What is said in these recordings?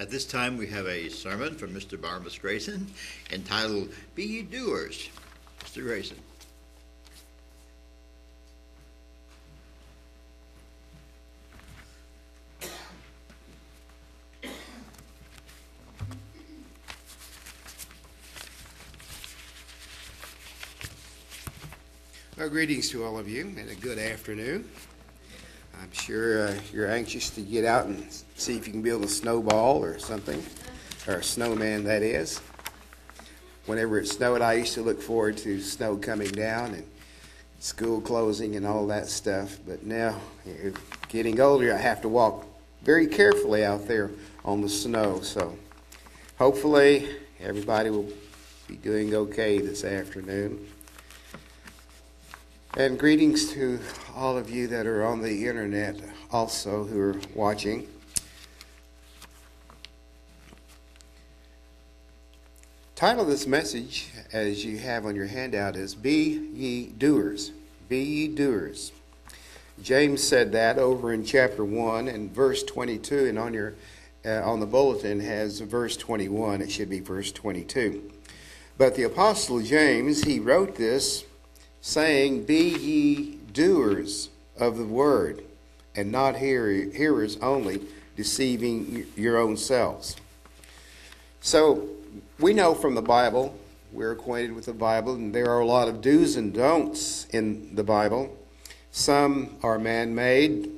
At this time, we have a sermon from Mr. Barnabas Grayson entitled Be Ye Doers. Mr. Grayson. Well, greetings to all of you and a good afternoon. I'm sure uh, you're anxious to get out and see if you can build a snowball or something, or a snowman, that is. Whenever it snowed, I used to look forward to snow coming down and school closing and all that stuff. But now, getting older, I have to walk very carefully out there on the snow. So hopefully, everybody will be doing okay this afternoon. And greetings to all of you that are on the internet also who are watching. Title of this message, as you have on your handout, is Be Ye Doers. Be Ye Doers. James said that over in chapter 1 and verse 22, and on your uh, on the bulletin has verse 21. It should be verse 22. But the apostle James, he wrote this saying, Be ye doers of the word, and not hear, hearers only, deceiving your own selves. So, we know from the Bible, we're acquainted with the Bible, and there are a lot of do's and don'ts in the Bible. Some are man made,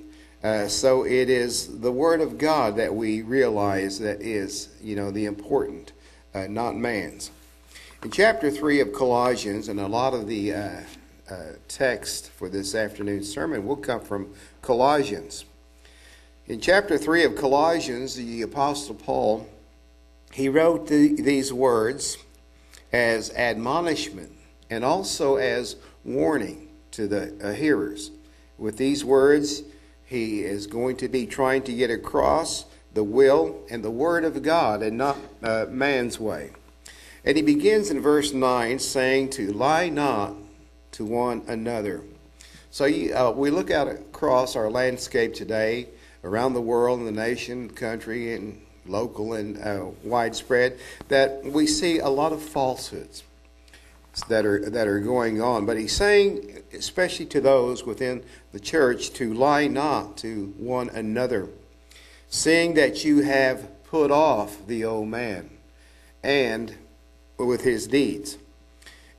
uh, so it is the Word of God that we realize that is, you know, the important, uh, not man's. In chapter 3 of Colossians, and a lot of the uh, uh, text for this afternoon's sermon will come from Colossians. In chapter 3 of Colossians, the Apostle Paul, he wrote the, these words as admonishment and also as warning to the uh, hearers. With these words, he is going to be trying to get across the will and the word of God and not uh, man's way. And he begins in verse 9 saying to lie not to one another. So you, uh, we look out across our landscape today, around the world, in the nation, country, and local and uh, widespread, that we see a lot of falsehoods that are that are going on. But he's saying, especially to those within the church, to lie not to one another, seeing that you have put off the old man and with his deeds,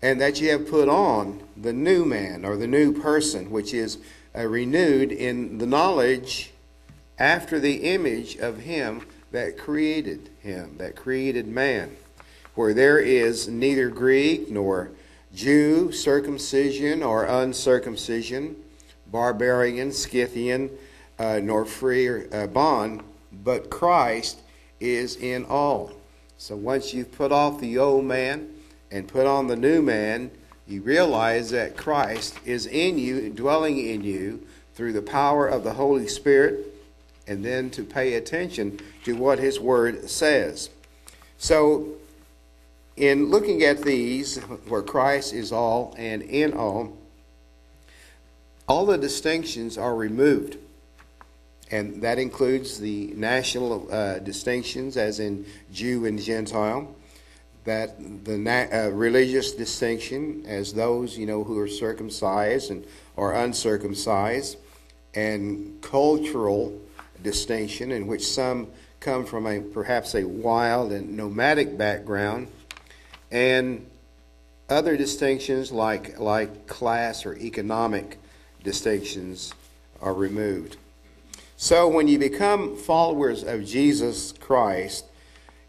and that you have put on the new man or the new person, which is uh, renewed in the knowledge after the image of him that created him, that created man, where there is neither Greek nor Jew, circumcision or uncircumcision, barbarian, Scythian, uh, nor free or uh, bond, but Christ is in all. So once you've put off the old man and put on the new man, you realize that Christ is in you, dwelling in you through the power of the Holy Spirit, and then to pay attention to what His Word says. So, in looking at these, where Christ is all and in all, all the distinctions are removed. And that includes the national uh, distinctions, as in Jew and Gentile. That the uh, religious distinction as those you know who are circumcised and or uncircumcised. And cultural distinction in which some come from a perhaps a wild and nomadic background. And other distinctions like like class or economic distinctions are removed so when you become followers of Jesus Christ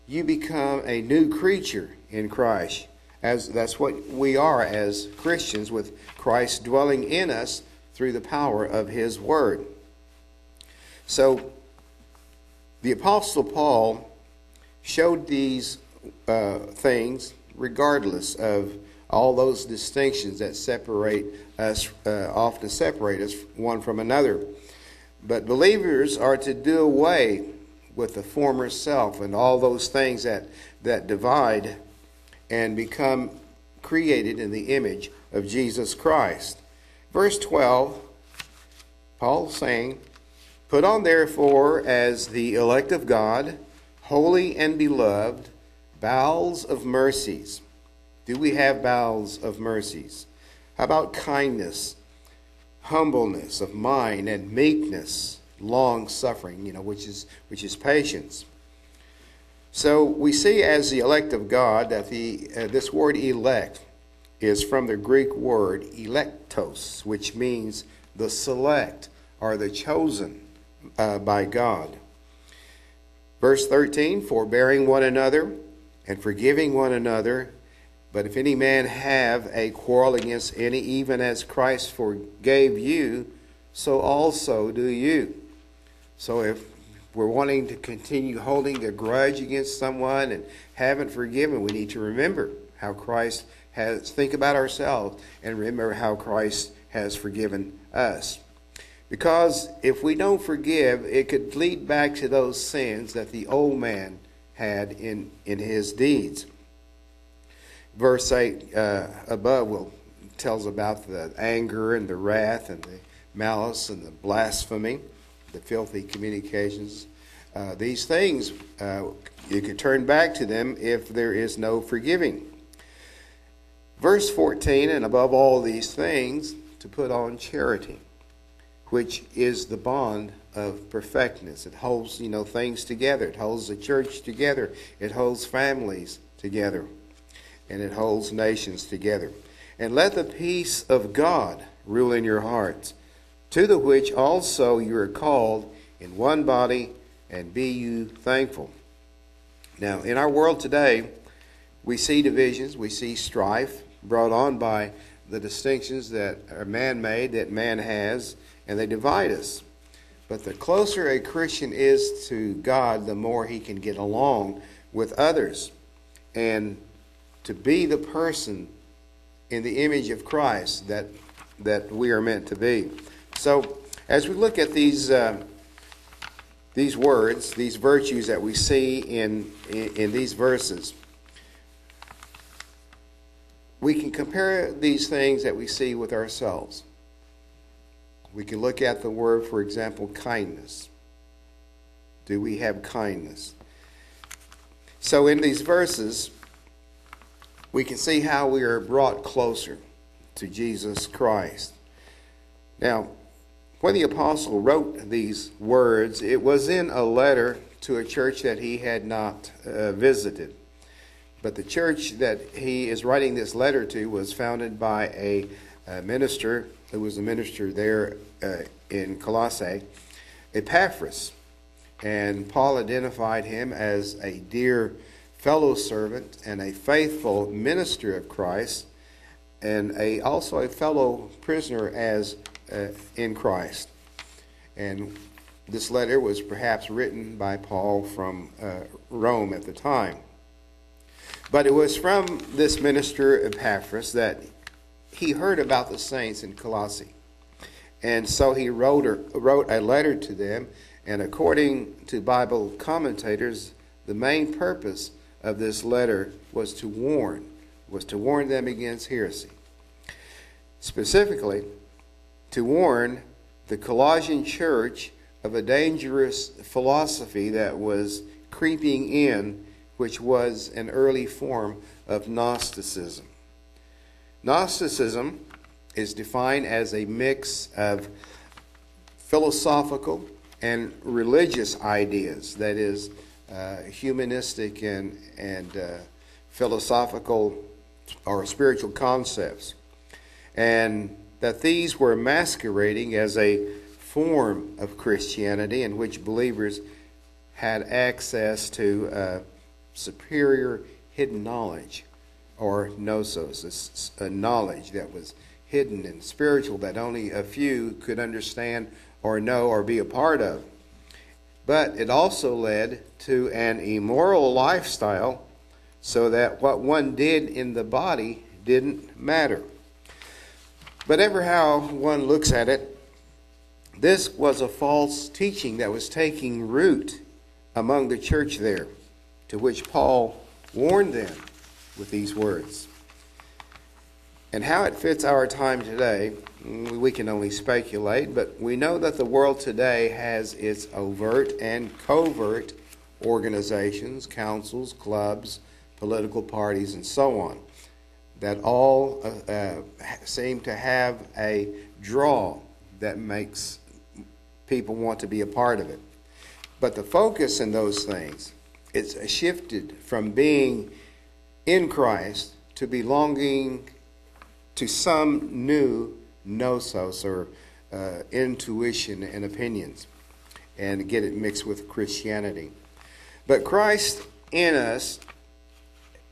you become a new creature in Christ. As that's what we are as Christians with Christ dwelling in us through the power of his word. So the apostle Paul showed these uh, things regardless of all those distinctions that separate us uh, often separate us one from another. But believers are to do away with the former self and all those things that, that divide and become created in the image of Jesus Christ. Verse 12, Paul saying, Put on therefore as the elect of God, holy and beloved, bowels of mercies. Do we have bowels of mercies? How about kindness, humbleness of mind, and meekness, long suffering, you know, which is which is patience. So we see as the elect of God that the uh, this word elect is from the Greek word electos, which means the select or the chosen uh, by God. Verse 13, forbearing one another and forgiving one another. But if any man have a quarrel against any, even as Christ forgave you, so also do you. So if we're wanting to continue holding a grudge against someone and haven't forgiven, we need to remember how Christ has, think about ourselves and remember how Christ has forgiven us. Because if we don't forgive, it could lead back to those sins that the old man had in, in his deeds. Verse 8 uh, above will tells about the anger and the wrath and the malice and the blasphemy, the filthy communications. Uh, these things, uh, you could turn back to them if there is no forgiving. Verse 14, and above all these things, to put on charity, which is the bond of perfectness. It holds, you know, things together. It holds the church together. It holds families together. And it holds nations together. And let the peace of God rule in your hearts, to the which also you are called in one body, and be you thankful. Now, in our world today, we see divisions, we see strife brought on by the distinctions that are man made, that man has, and they divide us. But the closer a Christian is to God, the more he can get along with others. And to be the person in the image of Christ that, that we are meant to be. So, as we look at these, uh, these words, these virtues that we see in, in, in these verses, we can compare these things that we see with ourselves. We can look at the word, for example, kindness. Do we have kindness? So, in these verses, we can see how we are brought closer to Jesus Christ. Now, when the apostle wrote these words, it was in a letter to a church that he had not uh, visited. But the church that he is writing this letter to was founded by a, a minister who was a minister there uh, in Colossae, Epaphras. And Paul identified him as a dear fellow servant and a faithful minister of Christ, and a, also a fellow prisoner as uh, in Christ. And this letter was perhaps written by Paul from uh, Rome at the time. But it was from this minister Epaphras that he heard about the saints in Colossae. And so he wrote, or, wrote a letter to them, and according to Bible commentators, the main purpose of this letter was to warn, was to warn them against heresy. Specifically, to warn the Colossian church of a dangerous philosophy that was creeping in, which was an early form of Gnosticism. Gnosticism is defined as a mix of philosophical and religious ideas, that is, uh, humanistic and, and uh, philosophical or spiritual concepts. And that these were masquerading as a form of Christianity in which believers had access to uh, superior hidden knowledge or gnosis, a knowledge that was hidden and spiritual that only a few could understand or know or be a part of. But it also led to an immoral lifestyle so that what one did in the body didn't matter. But ever how one looks at it, this was a false teaching that was taking root among the church there, to which Paul warned them with these words. And how it fits our time today, we can only speculate, but we know that the world today has its overt and covert organizations, councils, clubs, political parties, and so on, that all uh, uh, seem to have a draw that makes people want to be a part of it. But the focus in those things it's shifted from being in Christ to belonging to some new gnosis or uh, intuition and opinions and get it mixed with Christianity. But Christ in us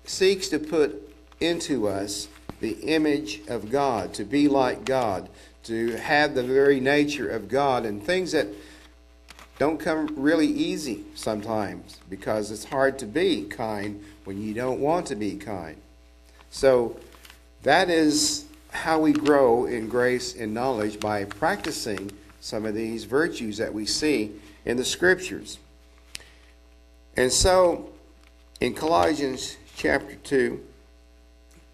seeks to put into us the image of God, to be like God, to have the very nature of God, and things that don't come really easy sometimes because it's hard to be kind when you don't want to be kind. So that is how we grow in grace and knowledge by practicing some of these virtues that we see in the scriptures. And so in Colossians chapter 2,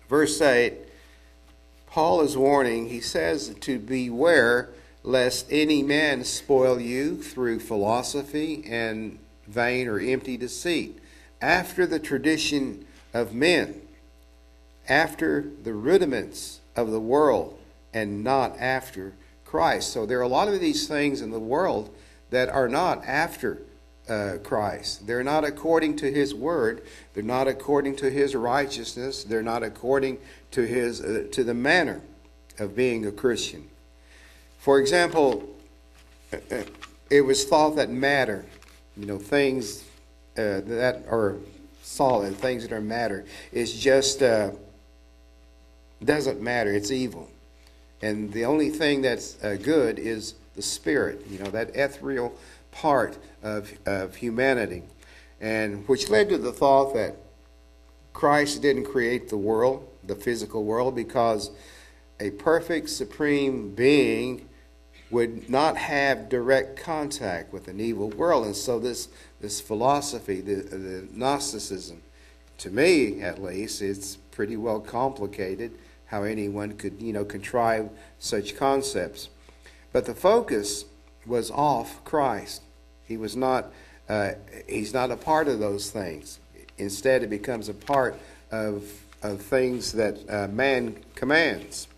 verse 8, Paul is warning, he says to beware lest any man spoil you through philosophy and vain or empty deceit, after the tradition of men, after the rudiments of the world, and not after Christ. So there are a lot of these things in the world that are not after uh, Christ. They're not according to His Word. They're not according to His righteousness. They're not according to His uh, to the manner of being a Christian. For example, uh, uh, it was thought that matter, you know, things uh, that are solid, things that are matter, is just uh, doesn't matter. It's evil, and the only thing that's uh, good is the spirit. You know, that ethereal part of of humanity, and which led to the thought that Christ didn't create the world, the physical world, because a perfect supreme being would not have direct contact with an evil world. And so this, this philosophy, the, the Gnosticism, to me at least, it's pretty well complicated how anyone could, you know, contrive such concepts. But the focus was off Christ. He was not, uh, he's not a part of those things. Instead, it becomes a part of, of things that uh, man commands.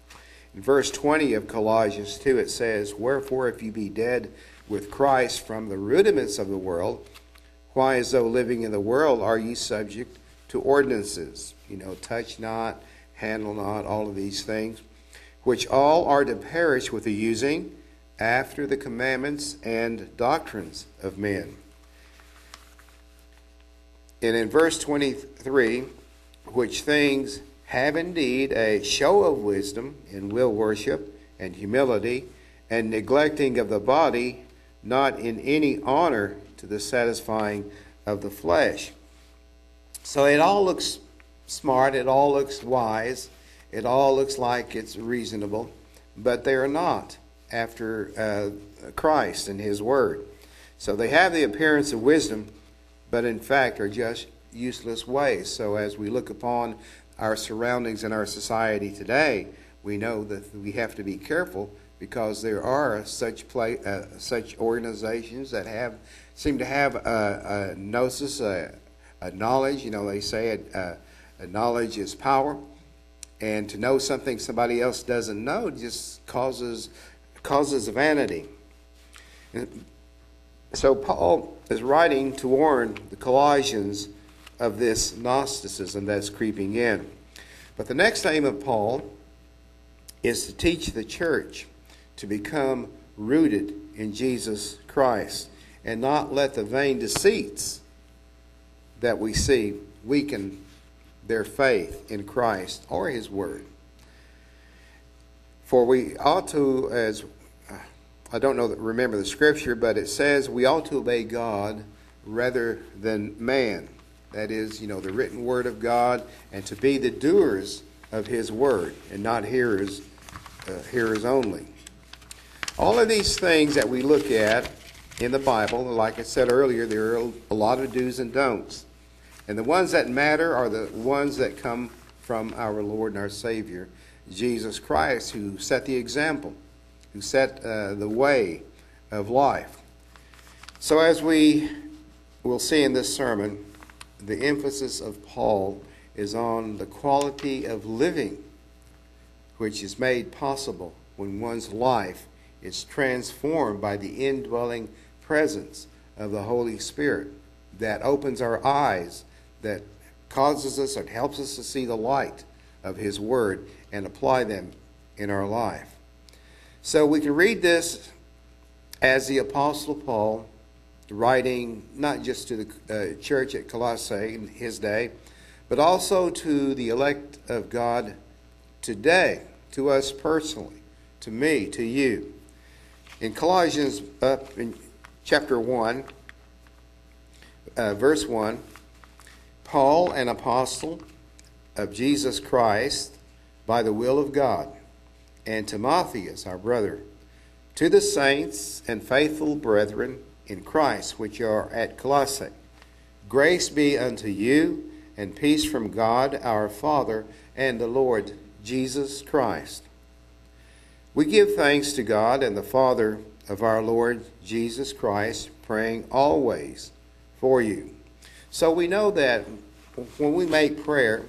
In verse 20 of Colossians 2, it says, Wherefore, if you be dead with Christ from the rudiments of the world, why, as though living in the world, are ye subject to ordinances? You know, touch not, handle not, all of these things, which all are to perish with the using after the commandments and doctrines of men. And in verse 23, which things have indeed a show of wisdom in will worship and humility, and neglecting of the body, not in any honor to the satisfying of the flesh. So it all looks smart, it all looks wise, it all looks like it's reasonable, but they are not after uh, Christ and His Word. So they have the appearance of wisdom, but in fact are just useless ways. So as we look upon our surroundings and our society today, we know that we have to be careful because there are such play, uh, such organizations that have seem to have a, a gnosis, a, a, knowledge. You know, they say a, knowledge is power, and to know something somebody else doesn't know just causes causes vanity. And so Paul is writing to warn the Colossians of this Gnosticism that's creeping in. But the next aim of Paul is to teach the church to become rooted in Jesus Christ and not let the vain deceits that we see weaken their faith in Christ or His Word. For we ought to, as I don't know, remember the scripture, but it says we ought to obey God rather than man. That is, you know, the written word of God, and to be the doers of his word and not hearers, uh, hearers only. All of these things that we look at in the Bible, like I said earlier, there are a lot of do's and don'ts. And the ones that matter are the ones that come from our Lord and our Savior, Jesus Christ, who set the example, who set uh, the way of life. So as we we'll see in this sermon, the emphasis of Paul is on the quality of living, which is made possible when one's life is transformed by the indwelling presence of the Holy Spirit that opens our eyes, that causes us and helps us to see the light of His Word and apply them in our life. So we can read this as the Apostle Paul writing not just to the uh, church at Colossae in his day, but also to the elect of God today, to us personally, to me, to you. In Colossians, up in chapter 1, uh, verse 1, Paul, an apostle of Jesus Christ by the will of God, and Timotheus, our brother, to the saints and faithful brethren in Christ which are at Colossae. Grace be unto you, and peace from God our Father and the Lord Jesus Christ. We give thanks to God and the Father of our Lord Jesus Christ, praying always for you. So we know that when we make prayer,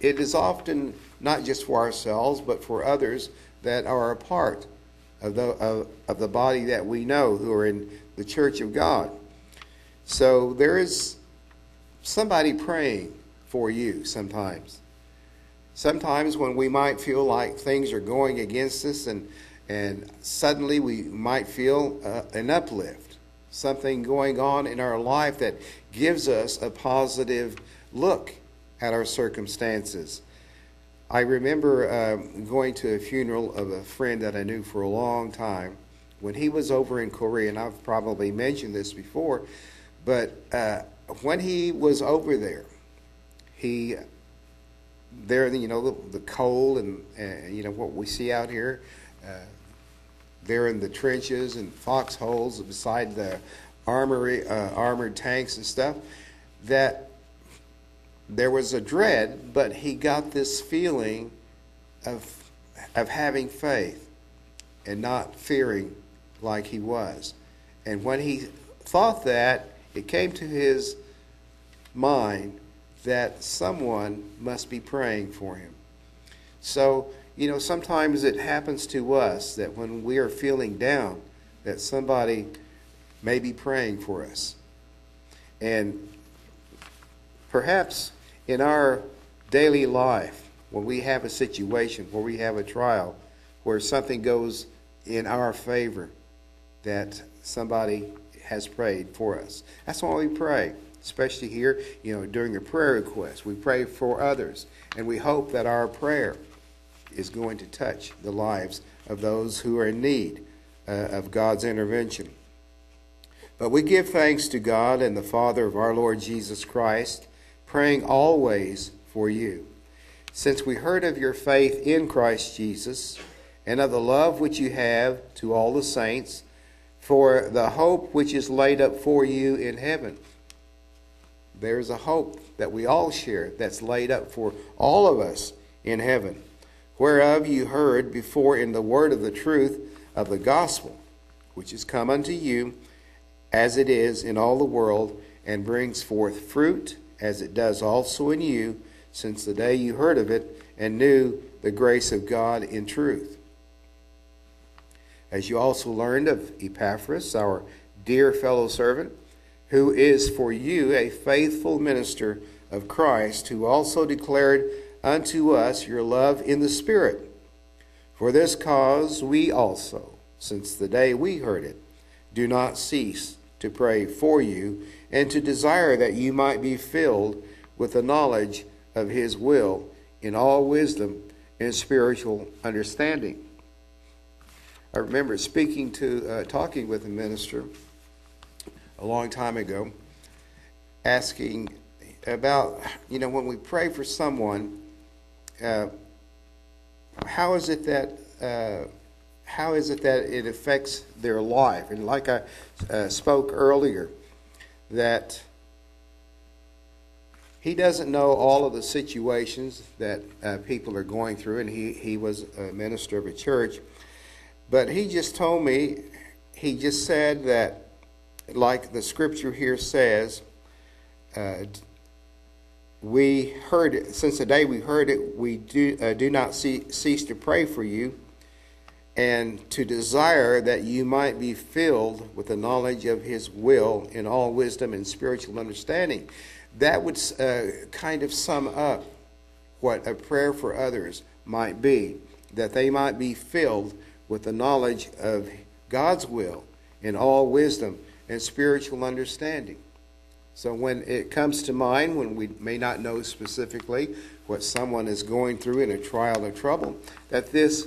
it is often not just for ourselves, but for others that are a part of the, of, of the body that we know who are in the church of God. So there is somebody praying for you sometimes. Sometimes when we might feel like things are going against us and, and suddenly we might feel uh, an uplift, something going on in our life that gives us a positive look at our circumstances. I remember uh, going to a funeral of a friend that I knew for a long time when he was over in Korea, and I've probably mentioned this before, but uh, when he was over there, he there, you know, the, the cold and uh, you know what we see out here. Uh, there in the trenches and foxholes beside the armory, uh, armored tanks and stuff. That there was a dread, but he got this feeling of of having faith and not fearing like he was. And when he thought that, it came to his mind that someone must be praying for him. So, you know, sometimes it happens to us that when we are feeling down, that somebody may be praying for us. And perhaps in our daily life, when we have a situation, where we have a trial, where something goes in our favor, that somebody has prayed for us. That's why we pray, especially here, you know, during a prayer request. We pray for others, and we hope that our prayer is going to touch the lives of those who are in need uh, of God's intervention. But we give thanks to God and the Father of our Lord Jesus Christ, praying always for you. Since we heard of your faith in Christ Jesus and of the love which you have to all the saints, for the hope which is laid up for you in heaven. There's a hope that we all share that's laid up for all of us in heaven, whereof you heard before in the word of the truth of the gospel, which is come unto you as it is in all the world, and brings forth fruit, as it does also in you, since the day you heard of it and knew the grace of God in truth as you also learned of Epaphras, our dear fellow servant, who is for you a faithful minister of Christ, who also declared unto us your love in the Spirit. For this cause we also, since the day we heard it, do not cease to pray for you and to desire that you might be filled with the knowledge of his will in all wisdom and spiritual understanding. I remember speaking to, uh, talking with a minister a long time ago, asking about, you know, when we pray for someone, uh, how is it that uh, how is it that it affects their life? And like I uh, spoke earlier, that he doesn't know all of the situations that uh, people are going through, and he, he was a minister of a church. But he just told me, he just said that like the scripture here says, uh, we heard it, since the day we heard it, we do, uh, do not see, cease to pray for you and to desire that you might be filled with the knowledge of his will in all wisdom and spiritual understanding. That would uh, kind of sum up what a prayer for others might be, that they might be filled with the knowledge of God's will in all wisdom and spiritual understanding. So when it comes to mind, when we may not know specifically what someone is going through in a trial or trouble, that this,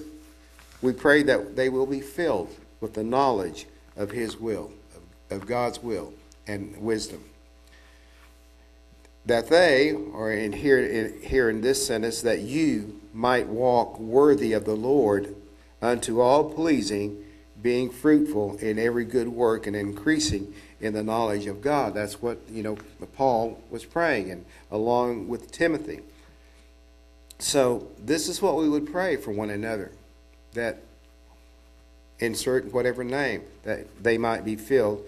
we pray that they will be filled with the knowledge of His will, of, God's will and wisdom. That they, or in here, in, here in this sentence, that you might walk worthy of the Lord unto all pleasing, being fruitful in every good work and increasing in the knowledge of God. That's what, you know, Paul was praying, and along with Timothy. So, this is what we would pray for one another that insert whatever name, that they might be filled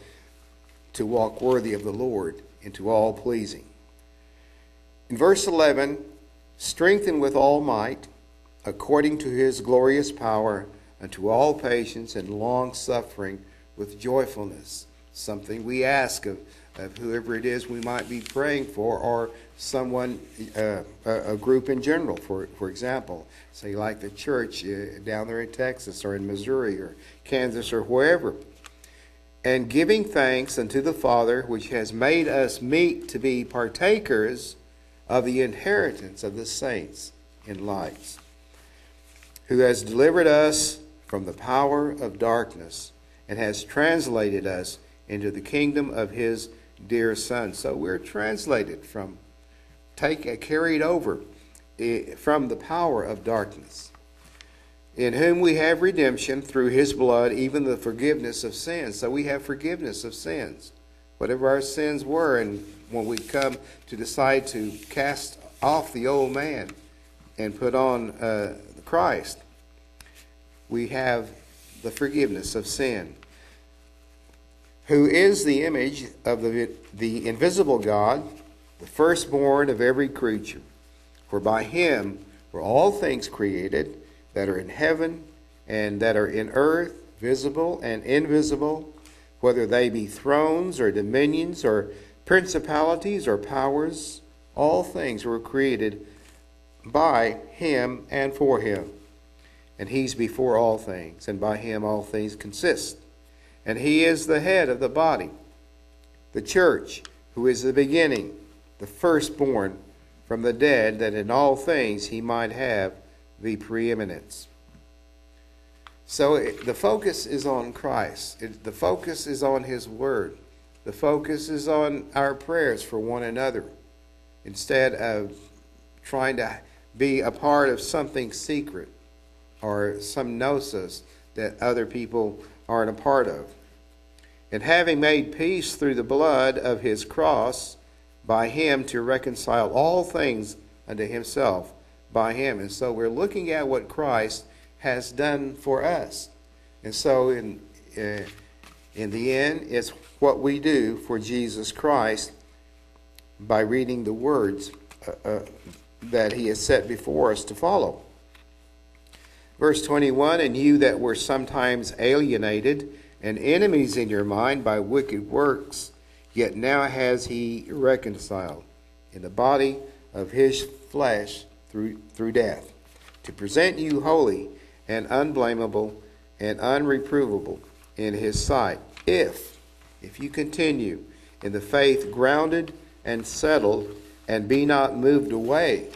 to walk worthy of the Lord into all pleasing. In verse 11, strengthen with all might, according to his glorious power, unto all patience and long suffering with joyfulness something we ask of, of whoever it is we might be praying for, or someone, uh, a, group in general, for, for example, say like the church uh, down there in Texas or in Missouri or Kansas or wherever. And giving thanks unto the Father, which has made us meet to be partakers of the inheritance of the saints in lights, who has delivered us from the power of darkness and has translated us into the kingdom of his dear son. So we're translated from, take, uh, carried over uh, from the power of darkness, in whom we have redemption through his blood, even the forgiveness of sins. So we have forgiveness of sins. Whatever our sins were, and when we come to decide to cast off the old man and put on uh, Christ, we have the forgiveness of sin who is the image of the, the invisible God, the firstborn of every creature. For by him were all things created that are in heaven and that are in earth, visible and invisible, whether they be thrones or dominions or principalities or powers, all things were created by him and for him. And he's before all things, and by him all things consist and he is the head of the body, the church, who is the beginning, the firstborn from the dead, that in all things he might have the preeminence. So it, the focus is on Christ. It, the focus is on his word. The focus is on our prayers for one another instead of trying to be a part of something secret or some gnosis that other people aren't a part of. And having made peace through the blood of his cross, by him to reconcile all things unto himself by him. And so we're looking at what Christ has done for us. And so in, uh, in the end, it's what we do for Jesus Christ by reading the words uh, uh, that he has set before us to follow. Verse 21 And you that were sometimes alienated, and enemies in your mind by wicked works, yet now has he reconciled in the body of his flesh through, through death, to present you holy and unblameable and unreprovable in his sight, if, if you continue in the faith grounded and settled, and be not moved away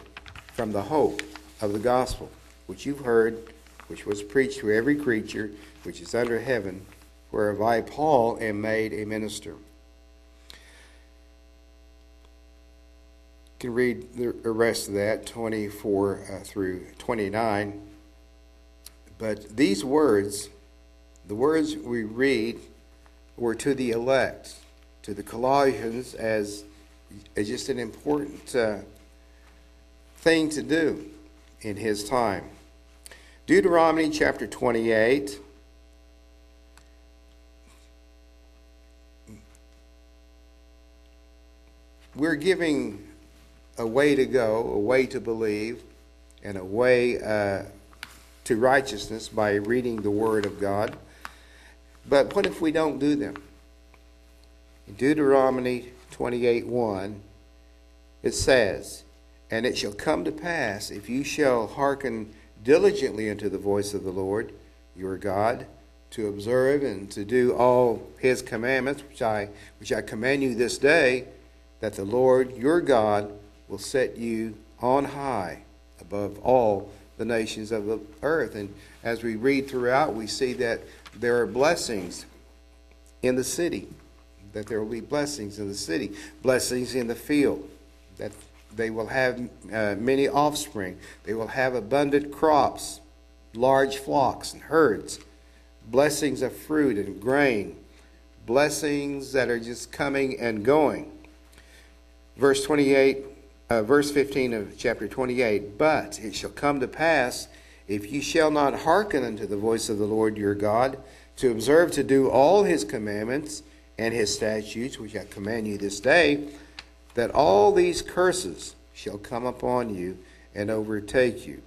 from the hope of the gospel, which you've heard, which was preached to every creature which is under heaven whereof I, Paul, am made a minister. You can read the rest of that, 24 uh, through 29. But these words, the words we read, were to the elect, to the Colossians, as, as just an important uh, thing to do in his time. Deuteronomy chapter 28 we're giving a way to go, a way to believe, and a way uh, to righteousness by reading the Word of God. But what if we don't do them? In Deuteronomy 28 1, it says, And it shall come to pass, if you shall hearken diligently unto the voice of the Lord your God, to observe and to do all his commandments, which I, which I command you this day, that the Lord your God will set you on high above all the nations of the earth. And as we read throughout, we see that there are blessings in the city, that there will be blessings in the city, blessings in the field, that they will have uh, many offspring, they will have abundant crops, large flocks and herds, blessings of fruit and grain, blessings that are just coming and going. Verse 28 uh, verse 15 of chapter 28 But it shall come to pass, if ye shall not hearken unto the voice of the Lord your God, to observe to do all his commandments and his statutes, which I command you this day, that all these curses shall come upon you and overtake you.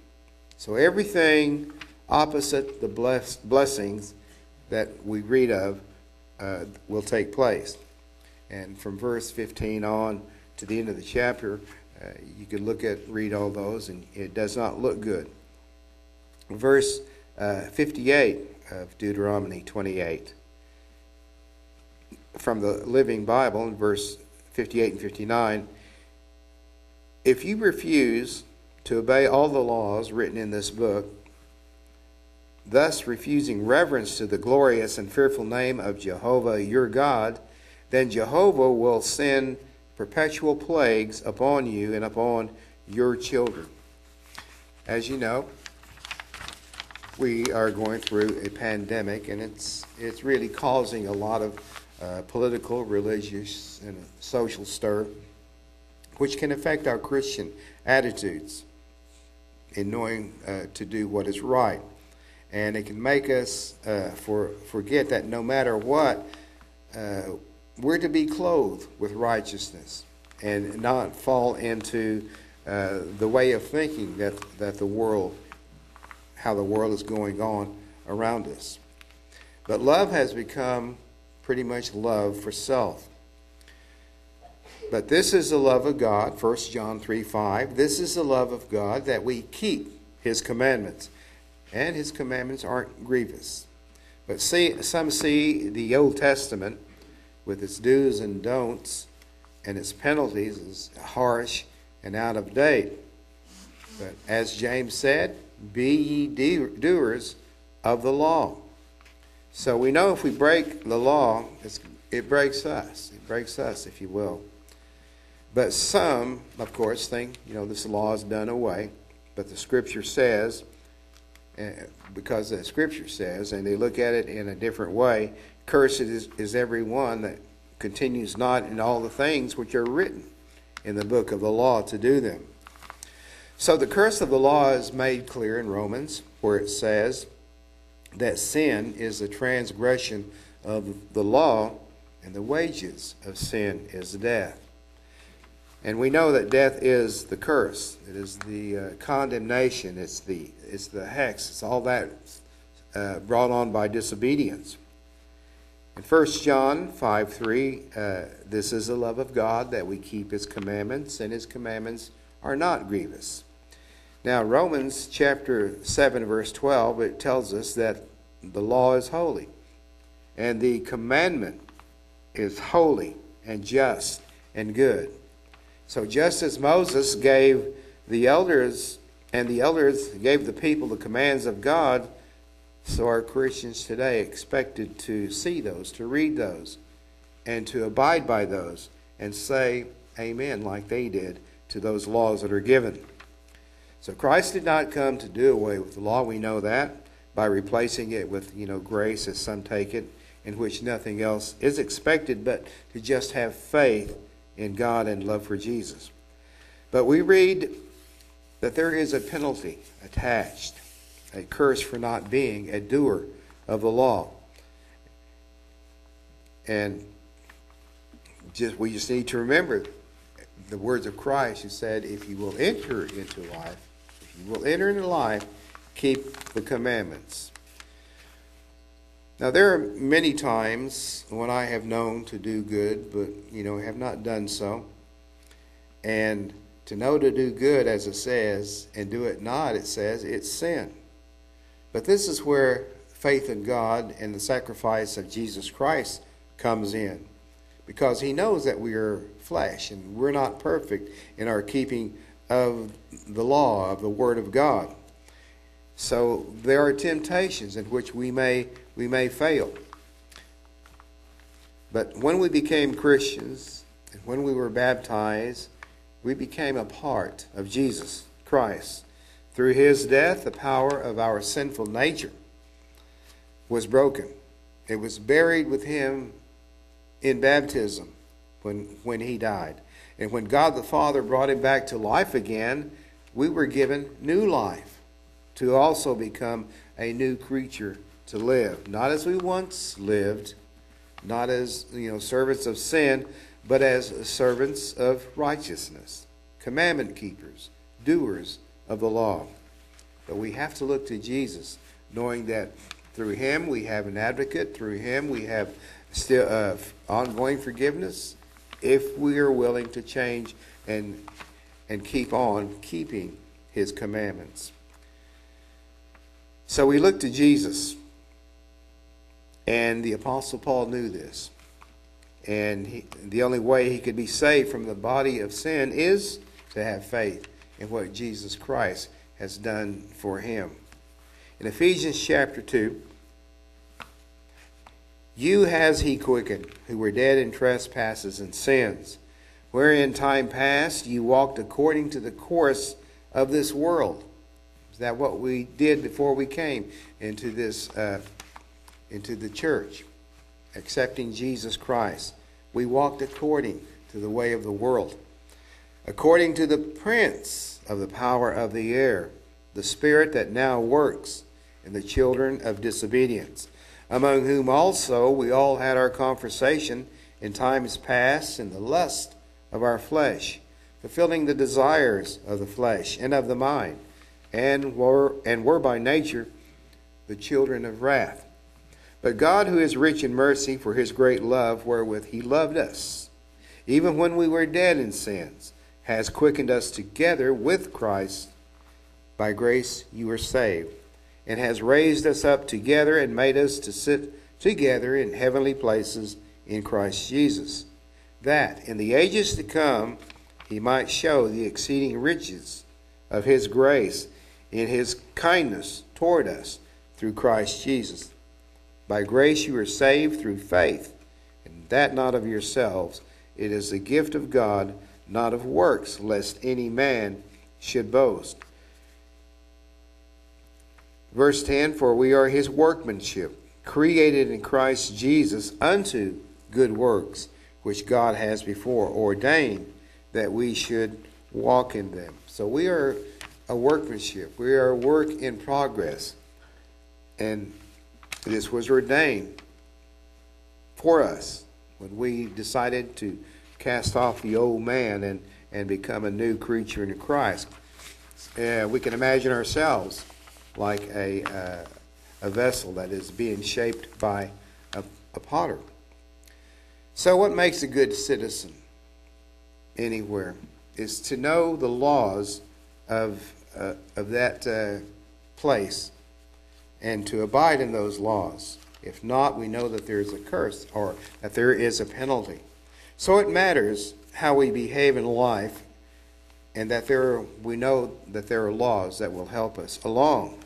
So everything opposite the bless, blessings that we read of uh, will take place. And from verse 15 on to the end of the chapter, uh, you can look at, read all those, and it does not look good. Verse uh, 58 of Deuteronomy 28 from the Living Bible, in verse 58 and 59. If you refuse to obey all the laws written in this book, thus refusing reverence to the glorious and fearful name of Jehovah your God, then Jehovah will send perpetual plagues upon you and upon your children. As you know, we are going through a pandemic, and it's it's really causing a lot of uh, political, religious, and social stir, which can affect our Christian attitudes in knowing uh, to do what is right, and it can make us uh, for forget that no matter what uh, we're to be clothed with righteousness and not fall into uh, the way of thinking that, that the world, how the world is going on around us. But love has become pretty much love for self. But this is the love of God, 1 John 3 5. This is the love of God that we keep his commandments. And his commandments aren't grievous. But see, some see the Old Testament with its do's and don'ts and its penalties is harsh and out of date. But as James said, be ye doers of the law. So we know if we break the law, it breaks us. It breaks us, if you will. But some, of course, think, you know, this law is done away. But the Scripture says, eh, because the Scripture says, and they look at it in a different way, Cursed is, is every one that continues not in all the things which are written in the book of the law to do them. So the curse of the law is made clear in Romans, where it says that sin is the transgression of the law, and the wages of sin is death. And we know that death is the curse. It is the uh, condemnation. It's the it's the hex. It's all that uh, brought on by disobedience. In 1 John 5 3, uh, this is the love of God that we keep his commandments, and his commandments are not grievous. Now, Romans chapter 7, verse 12, it tells us that the law is holy, and the commandment is holy and just and good. So, just as Moses gave the elders, and the elders gave the people the commands of God, so are Christians today expected to see those, to read those, and to abide by those, and say amen like they did to those laws that are given. So Christ did not come to do away with the law. We know that by replacing it with, you know, grace, as some take it, in which nothing else is expected but to just have faith in God and love for Jesus. But we read that there is a penalty attached a curse for not being a doer of the law. And just we just need to remember the words of Christ who said, If you will enter into life, if you will enter into life, keep the commandments. Now, there are many times when I have known to do good, but, you know, have not done so. And to know to do good, as it says, and do it not, it says, it's sin. But this is where faith in God and the sacrifice of Jesus Christ comes in. Because he knows that we are flesh and we're not perfect in our keeping of the law, of the Word of God. So there are temptations in which we may we may fail. But when we became Christians and when we were baptized, we became a part of Jesus Christ. Through his death, the power of our sinful nature was broken. It was buried with him in baptism when, when he died. And when God the Father brought him back to life again, we were given new life to also become a new creature to live, not as we once lived, not as you know servants of sin, but as servants of righteousness, commandment keepers, doers of the law. But we have to look to Jesus, knowing that through Him we have an advocate. Through Him we have still uh, ongoing forgiveness, if we are willing to change and and keep on keeping His commandments. So we look to Jesus and the Apostle Paul knew this. And he, the only way he could be saved from the body of sin is to have faith in what Jesus Christ has done for him. In Ephesians chapter 2, you has he quickened, who were dead in trespasses and sins, wherein time past you walked according to the course of this world. Is that what we did before we came into this uh, into the church, accepting Jesus Christ. We walked according to the way of the world, according to the prince of the power of the air, the spirit that now works in the children of disobedience, among whom also we all had our conversation in times past in the lust of our flesh, fulfilling the desires of the flesh and of the mind, and were, and were by nature the children of wrath. But God, who is rich in mercy for his great love wherewith he loved us, even when we were dead in sins, has quickened us together with Christ. By grace you are saved, and has raised us up together and made us to sit together in heavenly places in Christ Jesus, that in the ages to come he might show the exceeding riches of his grace in his kindness toward us through Christ Jesus. By grace you are saved through faith, and that not of yourselves. It is the gift of God, not of works, lest any man should boast. Verse 10 For we are his workmanship, created in Christ Jesus unto good works, which God has before ordained that we should walk in them. So we are a workmanship, we are a work in progress. And this was ordained for us when we decided to cast off the old man and, and become a new creature in Christ. Uh, we can imagine ourselves like a, uh, a vessel that is being shaped by a, a potter. So, what makes a good citizen anywhere is to know the laws of, uh, of that uh, place and to abide in those laws. If not, we know that there is a curse or that there is a penalty. So it matters how we behave in life and that there are, we know that there are laws that will help us along.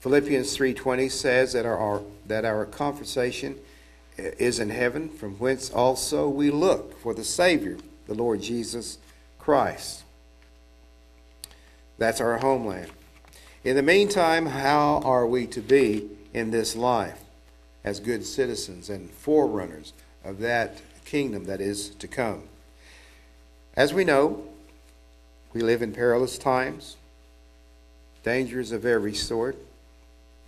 Philippians 3:20 says that our, our that our conversation is in heaven from whence also we look for the savior the Lord Jesus Christ. That's our homeland. In the meantime, how are we to be in this life as good citizens and forerunners of that kingdom that is to come? As we know, we live in perilous times, dangers of every sort.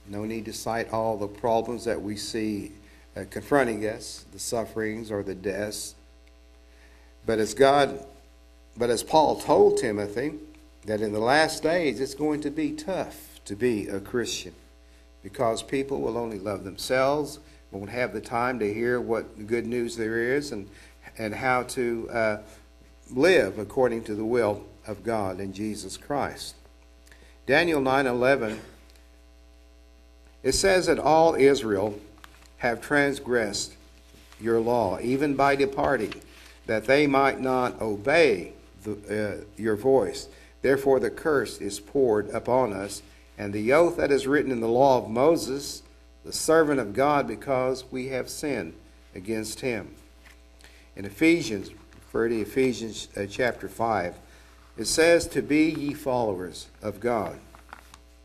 No need to cite all the problems that we see uh, confronting us, the sufferings or the deaths. But as God but as Paul told Timothy, that in the last days it's going to be tough to be a Christian because people will only love themselves, won't have the time to hear what good news there is and, and how to uh, live according to the will of God in Jesus Christ. Daniel 9:11 it says that all Israel have transgressed your law even by departing that they might not obey the, uh, your voice therefore the curse is poured upon us and the oath that is written in the law of Moses the servant of God because we have sinned against him in Ephesians refer to Ephesians uh, chapter 5 it says, To be ye followers of God.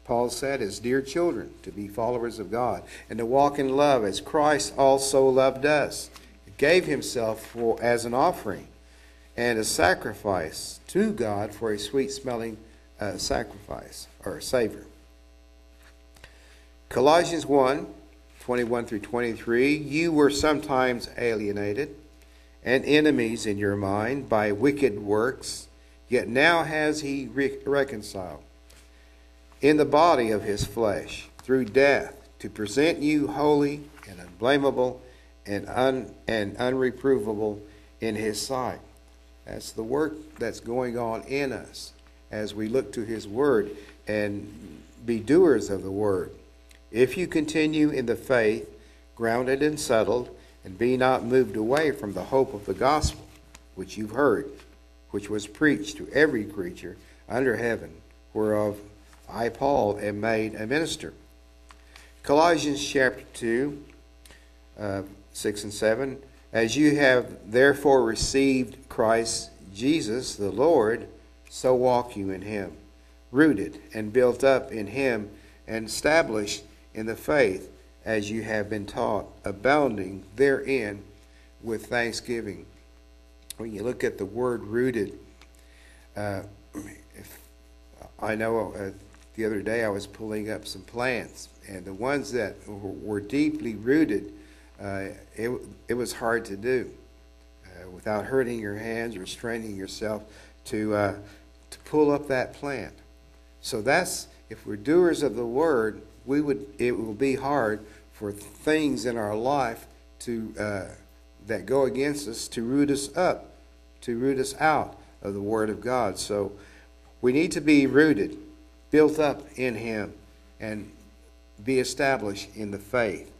Paul said, as dear children, to be followers of God, and to walk in love as Christ also loved us, gave himself for, as an offering and a sacrifice to God for a sweet smelling uh, sacrifice or a savor. Colossians 1 21 through 23 You were sometimes alienated and enemies in your mind by wicked works Yet now has he re- reconciled in the body of his flesh through death to present you holy and unblameable and, un- and unreprovable in his sight. That's the work that's going on in us as we look to his word and be doers of the word. If you continue in the faith, grounded and settled, and be not moved away from the hope of the gospel which you've heard which was preached to every creature under heaven, whereof I, Paul, am made a minister. Colossians chapter 2, uh, 6 and 7. As you have therefore received Christ Jesus the Lord, so walk you in him, rooted and built up in him, and established in the faith as you have been taught, abounding therein with thanksgiving when you look at the word rooted, uh, if, I know uh, the other day I was pulling up some plants, and the ones that were deeply rooted, uh, it, it was hard to do uh, without hurting your hands or straining yourself to, uh, to pull up that plant. So that's, if we're doers of the word, we would, it will be hard for things in our life to, uh, that go against us to root us up to root us out of the Word of God. So we need to be rooted, built up in Him, and be established in the faith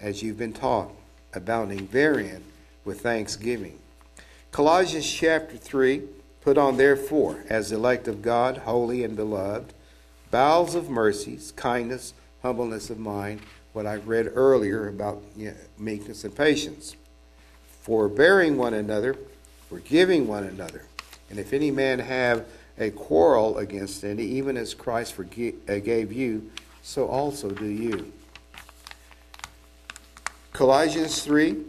as you've been taught, abounding therein with thanksgiving. Colossians chapter 3 Put on therefore, as elect of God, holy and beloved, bowels of mercies, kindness, humbleness of mind, what I read earlier about you know, meekness and patience, forbearing one another forgiving one another. And if any man have a quarrel against any, even as Christ forgave, uh, you, so also do you. Colossians 3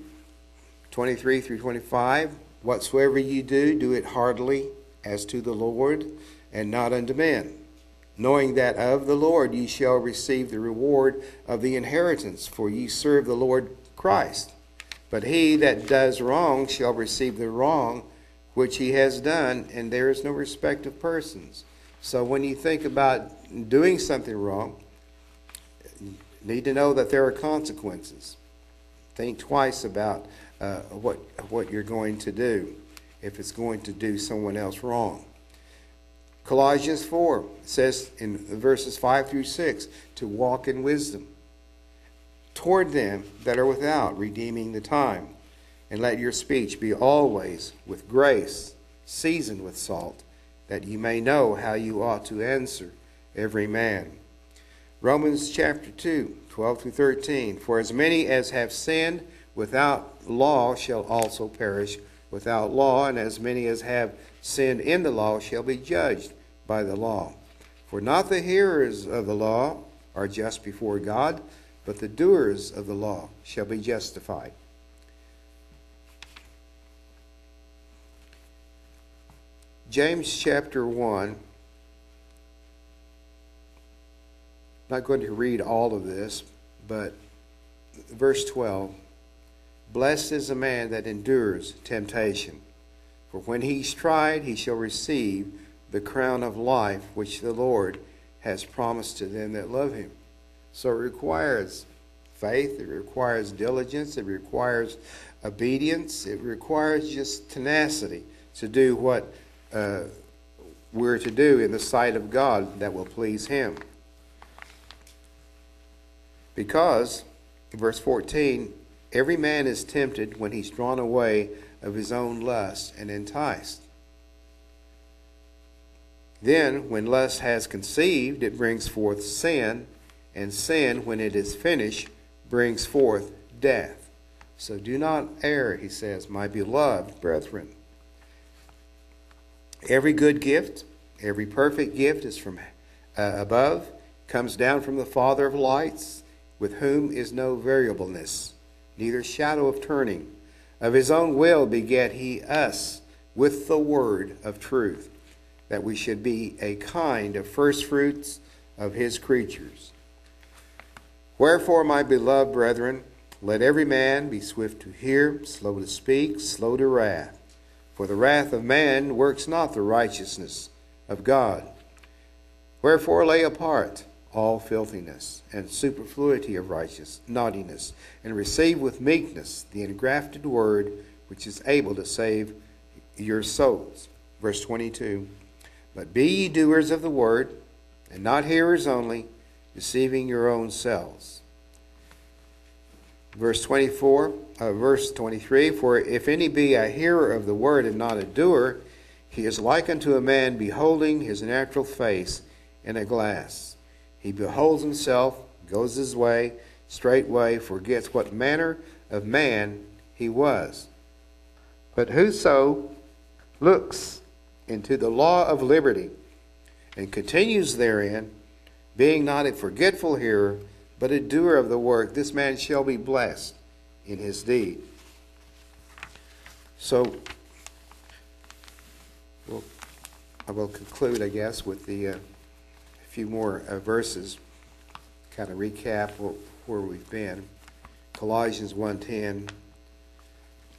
23 through 25. Whatsoever ye do, do it heartily as to the Lord, and not unto men, knowing that of the Lord ye shall receive the reward of the inheritance, for ye serve the Lord Christ. But he that does wrong shall receive the wrong which he has done, and there is no respect of persons. So when you think about doing something wrong, need to know that there are consequences. Think twice about uh, what what you're going to do if it's going to do someone else wrong. Colossians 4 says in verses 5 through 6 to walk in wisdom toward them that are without, redeeming the time. And let your speech be always with grace, seasoned with salt, that you may know how you ought to answer every man. Romans chapter 2, 12 through 13. For as many as have sinned without law shall also perish without law, and as many as have sinned in the law shall be judged by the law. For not the hearers of the law are just before God, but the doers of the law shall be justified. James chapter 1. I'm not going to read all of this, but verse 12 Blessed is the man that endures temptation, For when he's tried, he shall receive the crown of life which the Lord has promised to them that love him. So it requires faith, it requires diligence, it requires obedience, it requires just tenacity to do what uh, we're to do in the sight of God that will please him. Because, verse 14, every man is tempted when he's drawn away of his own lust and enticed. Then, when lust has conceived, it brings forth sin, and sin, when it is finished, brings forth death. So do not err, he says, my beloved brethren. Every good gift, every perfect gift is from uh, above, comes down from the Father of lights, with whom is no variableness, neither shadow of turning. Of his own will beget he us with the word of truth, that we should be a kind of firstfruits of his creatures. Wherefore, my beloved brethren, let every man be swift to hear, slow to speak, slow to wrath. For the wrath of man works not the righteousness of God. Wherefore, lay apart all filthiness and superfluity of righteous naughtiness, and receive with meekness the engrafted word which is able to save your souls. Verse 22 But be ye doers of the word, and not hearers only, deceiving your own selves. Verse 24, uh, verse 23 For if any be a hearer of the word and not a doer, he is like unto a man beholding his natural face in a glass. He beholds himself, goes his way, straightway forgets what manner of man he was. But whoso looks into the law of liberty and continues therein, being not a forgetful hearer, but a doer of the work, this man shall be blessed in his deed. So, well, I will conclude, I guess, with the uh, few more uh, verses, kind of recap where we've been. Colossians 1.10.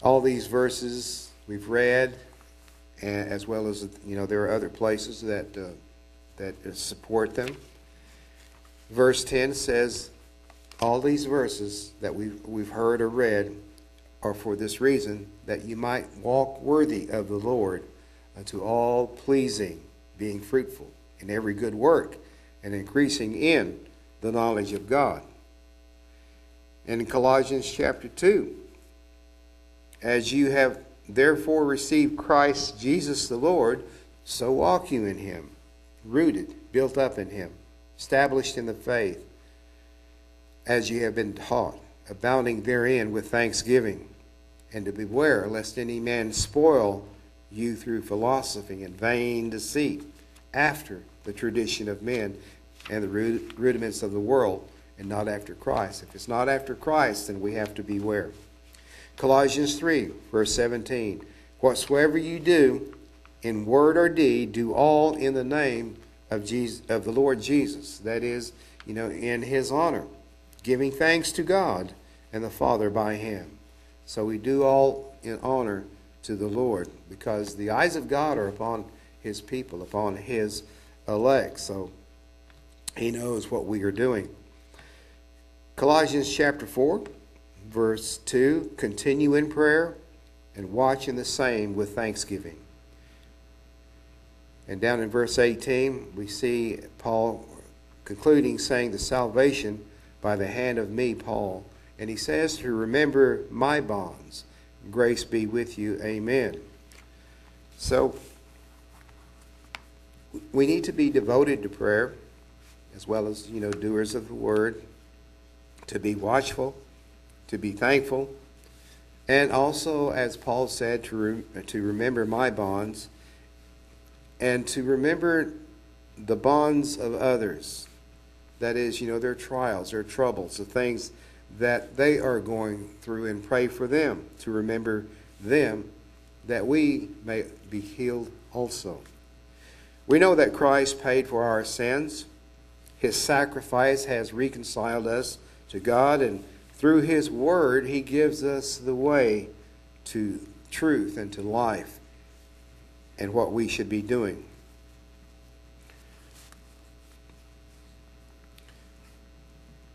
All these verses we've read, and as well as, you know, there are other places that, uh, that support them. Verse 10 says, all these verses that we've, we've heard or read are for this reason, that you might walk worthy of the Lord unto all pleasing, being fruitful in every good work and increasing in the knowledge of God. And In Colossians chapter 2, as you have therefore receive Christ Jesus the Lord, so walk you in him, rooted, built up in him, established in the faith, as you have been taught, abounding therein with thanksgiving, and to beware lest any man spoil you through philosophy and vain deceit after the tradition of men and the rudiments of the world and not after Christ. If it's not after Christ, then we have to beware. Colossians 3, verse 17. Whatsoever you do, in word or deed, do all in the name of Jesus, of the Lord Jesus. That is, you know, in his honor, giving thanks to God and the Father by him. So we do all in honor to the Lord because the eyes of God are upon his people, upon his elect. So he knows what we are doing. Colossians chapter 4, verse 2 continue in prayer and watch in the same with thanksgiving. And down in verse 18, we see Paul concluding saying, The salvation by the hand of me, Paul. And he says to remember my bonds. Grace be with you. Amen. So, we need to be devoted to prayer, as well as, you know, doers of the word, to be watchful, to be thankful, and also, as Paul said, to, re- to remember my bonds, and to remember the bonds of others. That is, you know, their trials, their troubles, the things that they are going through, and pray for them, to remember them, that we may be healed also. We know that Christ paid for our sins. His sacrifice has reconciled us to God, and through His Word, He gives us the way to truth and to life. and what we should be doing.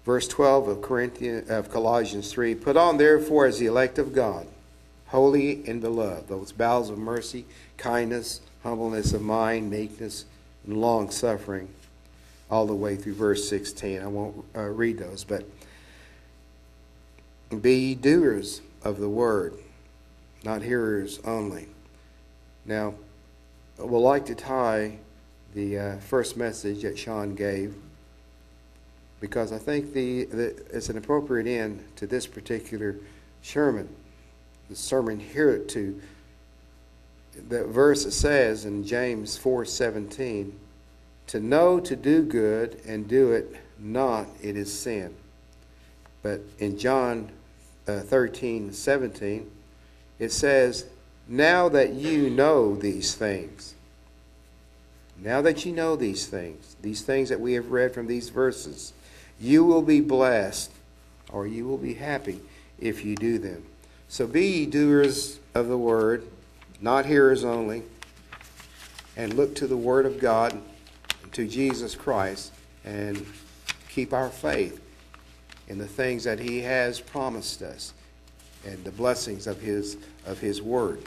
Verse 12 of, Corinthians, of Colossians 3 Put on therefore as the elect of God, holy and beloved, those bowels of mercy, kindness, humbleness of mind, meekness, and long suffering, all the way through verse 16. I won't uh, read those, but be ye doers of the word, not hearers only. Now, we'll like to tie the uh, first message that Sean gave because I think the, the, it's an appropriate end to this particular sermon. The sermon here to the verse says in James 4:17, "To know to do good and do it not, it is sin." But in John uh, 13, 17, it says, Now that you know these things, now that you know these things, these things that we have read from these verses, you will be blessed or you will be happy if you do them. So be ye doers of the word, not hearers only, and look to the word of God, to Jesus Christ, and keep our faith in the things that he has promised us and the blessings of his of his word.